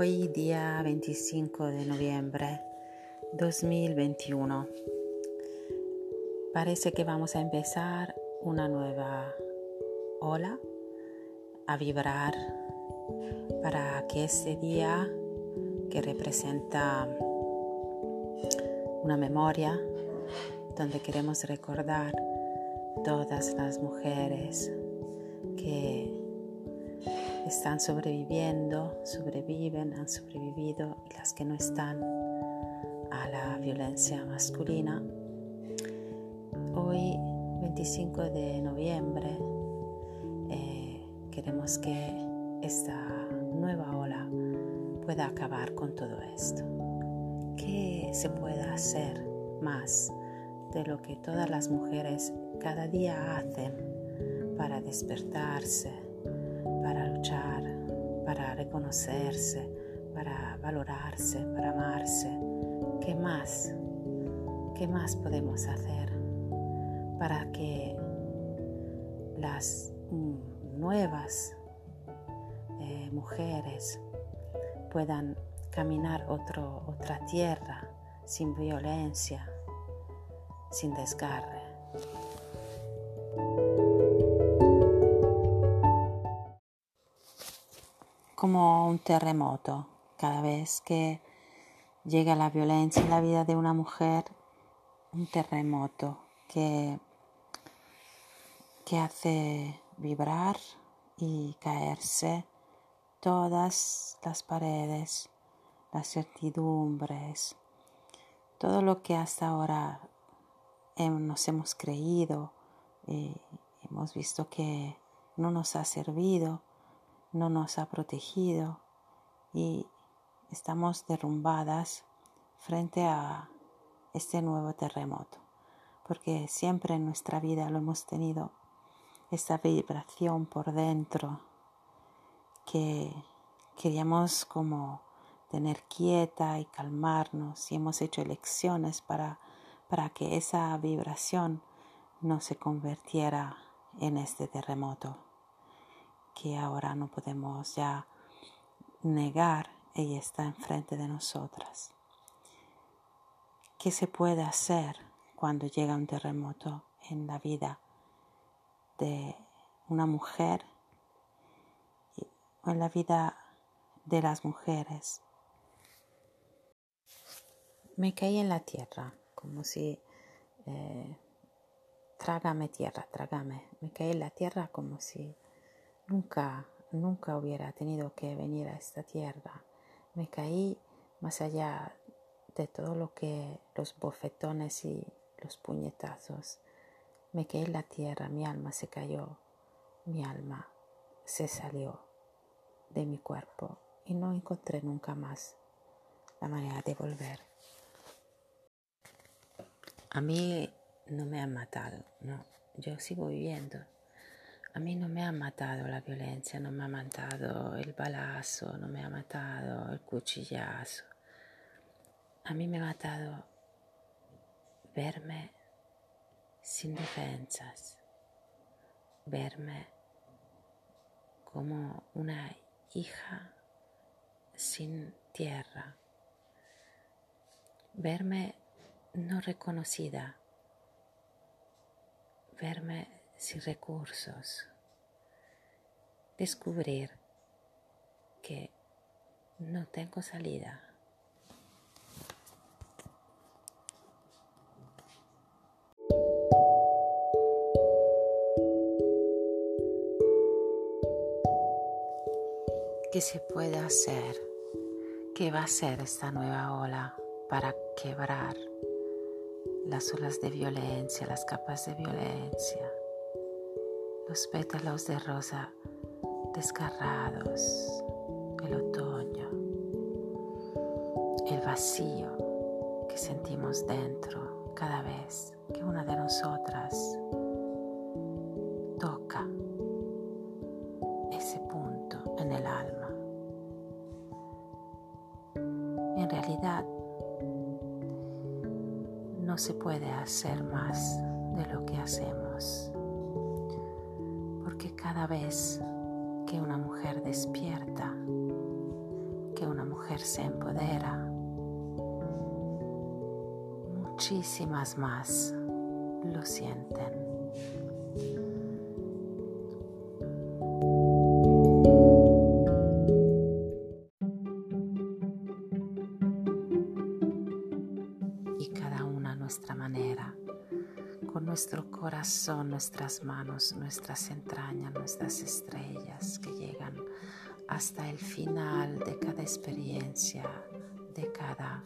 Hoy día 25 de noviembre 2021. Parece que vamos a empezar una nueva ola a vibrar para que este día que representa una memoria donde queremos recordar todas las mujeres que están sobreviviendo, sobreviven, han sobrevivido y las que no están a la violencia masculina. Hoy, 25 de noviembre, eh, queremos que esta nueva ola pueda acabar con todo esto. ¿Qué se puede hacer más de lo que todas las mujeres cada día hacen para despertarse, para reconocerse, para valorarse, para amarse. ¿Qué más? ¿Qué más podemos hacer para que las mm, nuevas eh, mujeres puedan caminar otro, otra tierra sin violencia, sin desgarre? Como un terremoto. Cada vez que llega la violencia en la vida de una mujer, un terremoto que, que hace vibrar y caerse todas las paredes, las certidumbres, todo lo que hasta ahora nos hemos creído, y hemos visto que no nos ha servido no nos ha protegido y estamos derrumbadas frente a este nuevo terremoto, porque siempre en nuestra vida lo hemos tenido, esta vibración por dentro que queríamos como tener quieta y calmarnos y hemos hecho elecciones para, para que esa vibración no se convirtiera en este terremoto que ahora no podemos ya negar, ella está enfrente de nosotras. ¿Qué se puede hacer cuando llega un terremoto en la vida de una mujer o en la vida de las mujeres? Me caí en la tierra, como si eh, trágame tierra, trágame. Me caí en la tierra como si Nunca, nunca hubiera tenido que venir a esta tierra. Me caí más allá de todo lo que los bofetones y los puñetazos. Me caí en la tierra, mi alma se cayó, mi alma se salió de mi cuerpo y no encontré nunca más la manera de volver. A mí no me han matado, no, yo sigo viviendo. A mí no me ha matado la violencia, no me ha matado el balazo, no me ha matado el cuchillazo. A mí me ha matado verme sin defensas, verme como una hija sin tierra, verme no reconocida, verme sin recursos, descubrir que no tengo salida. ¿Qué se puede hacer? ¿Qué va a hacer esta nueva ola para quebrar las olas de violencia, las capas de violencia? Los pétalos de rosa desgarrados, el otoño, el vacío que sentimos dentro cada vez que una de nosotras toca ese punto en el alma. En realidad, no se puede hacer más de lo que hacemos cada vez que una mujer despierta, que una mujer se empodera, muchísimas más lo sienten. Nuestro corazón, nuestras manos, nuestras entrañas, nuestras estrellas que llegan hasta el final de cada experiencia, de cada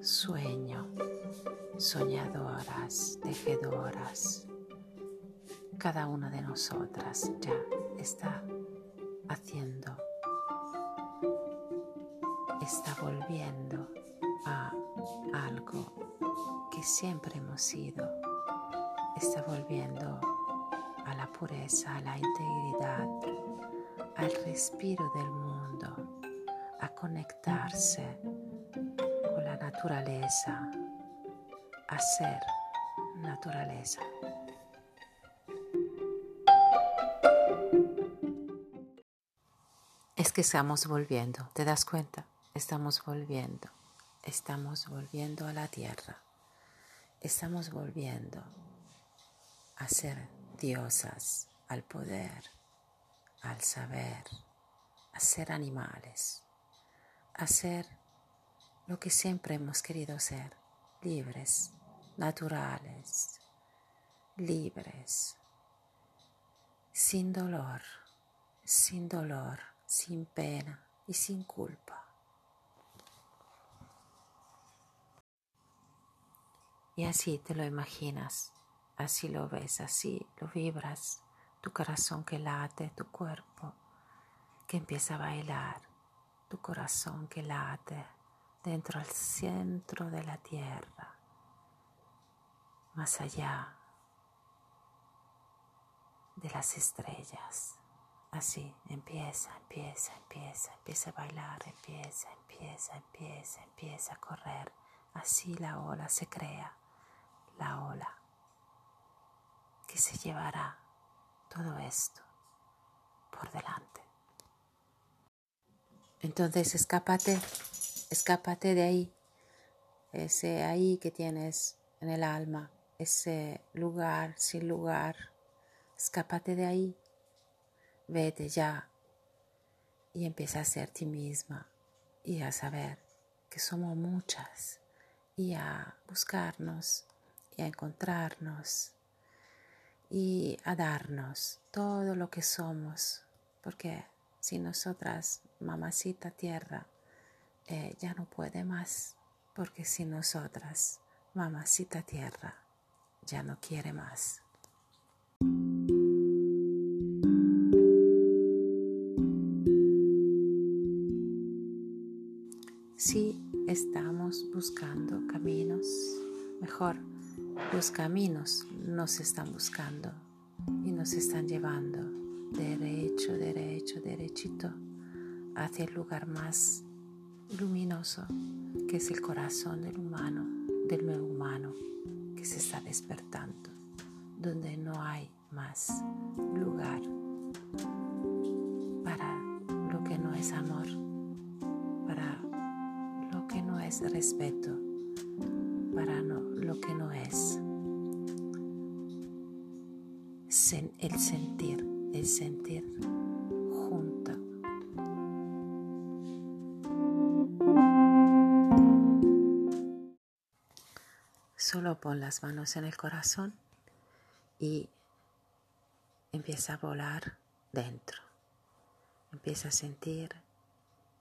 sueño, soñadoras, tejedoras. Cada una de nosotras ya está haciendo, está volviendo a algo que siempre hemos sido, está volviendo a la pureza, a la integridad, al respiro del mundo, a conectarse con la naturaleza, a ser naturaleza. Es que estamos volviendo, ¿te das cuenta? Estamos volviendo, estamos volviendo a la tierra, estamos volviendo a ser diosas, al poder, al saber, a ser animales, a ser lo que siempre hemos querido ser, libres, naturales, libres, sin dolor, sin dolor, sin pena y sin culpa. Y así te lo imaginas Así lo ves, así lo vibras, tu corazón que late, tu cuerpo que empieza a bailar, tu corazón que late dentro al centro de la tierra, más allá de las estrellas. Así empieza, empieza, empieza, empieza a bailar, empieza, empieza, empieza, empieza a correr. Así la ola se crea, la ola que se llevará todo esto por delante. Entonces escápate, escápate de ahí, ese ahí que tienes en el alma, ese lugar sin lugar, escápate de ahí, vete ya y empieza a ser ti misma y a saber que somos muchas y a buscarnos encontrarnos y a darnos todo lo que somos, porque si nosotras, mamacita tierra, eh, ya no puede más, porque si nosotras, mamacita tierra, ya no quiere más. Si estamos buscando caminos, mejor los caminos nos están buscando y nos están llevando derecho, derecho, derechito hacia el lugar más luminoso que es el corazón del humano, del nuevo humano que se está despertando, donde no hay más lugar para lo que no es amor, para lo que no es respeto, para lo que no es el sentir, el sentir junto. Solo pon las manos en el corazón y empieza a volar dentro. Empieza a sentir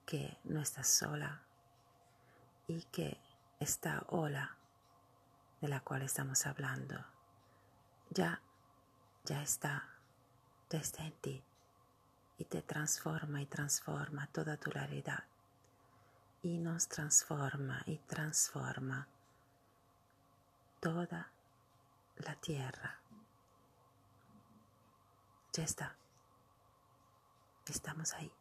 que no estás sola y que esta ola de la cual estamos hablando ya ya está, ya está en ti y te transforma y transforma toda tu realidad y nos transforma y transforma toda la tierra. Ya está. Estamos ahí.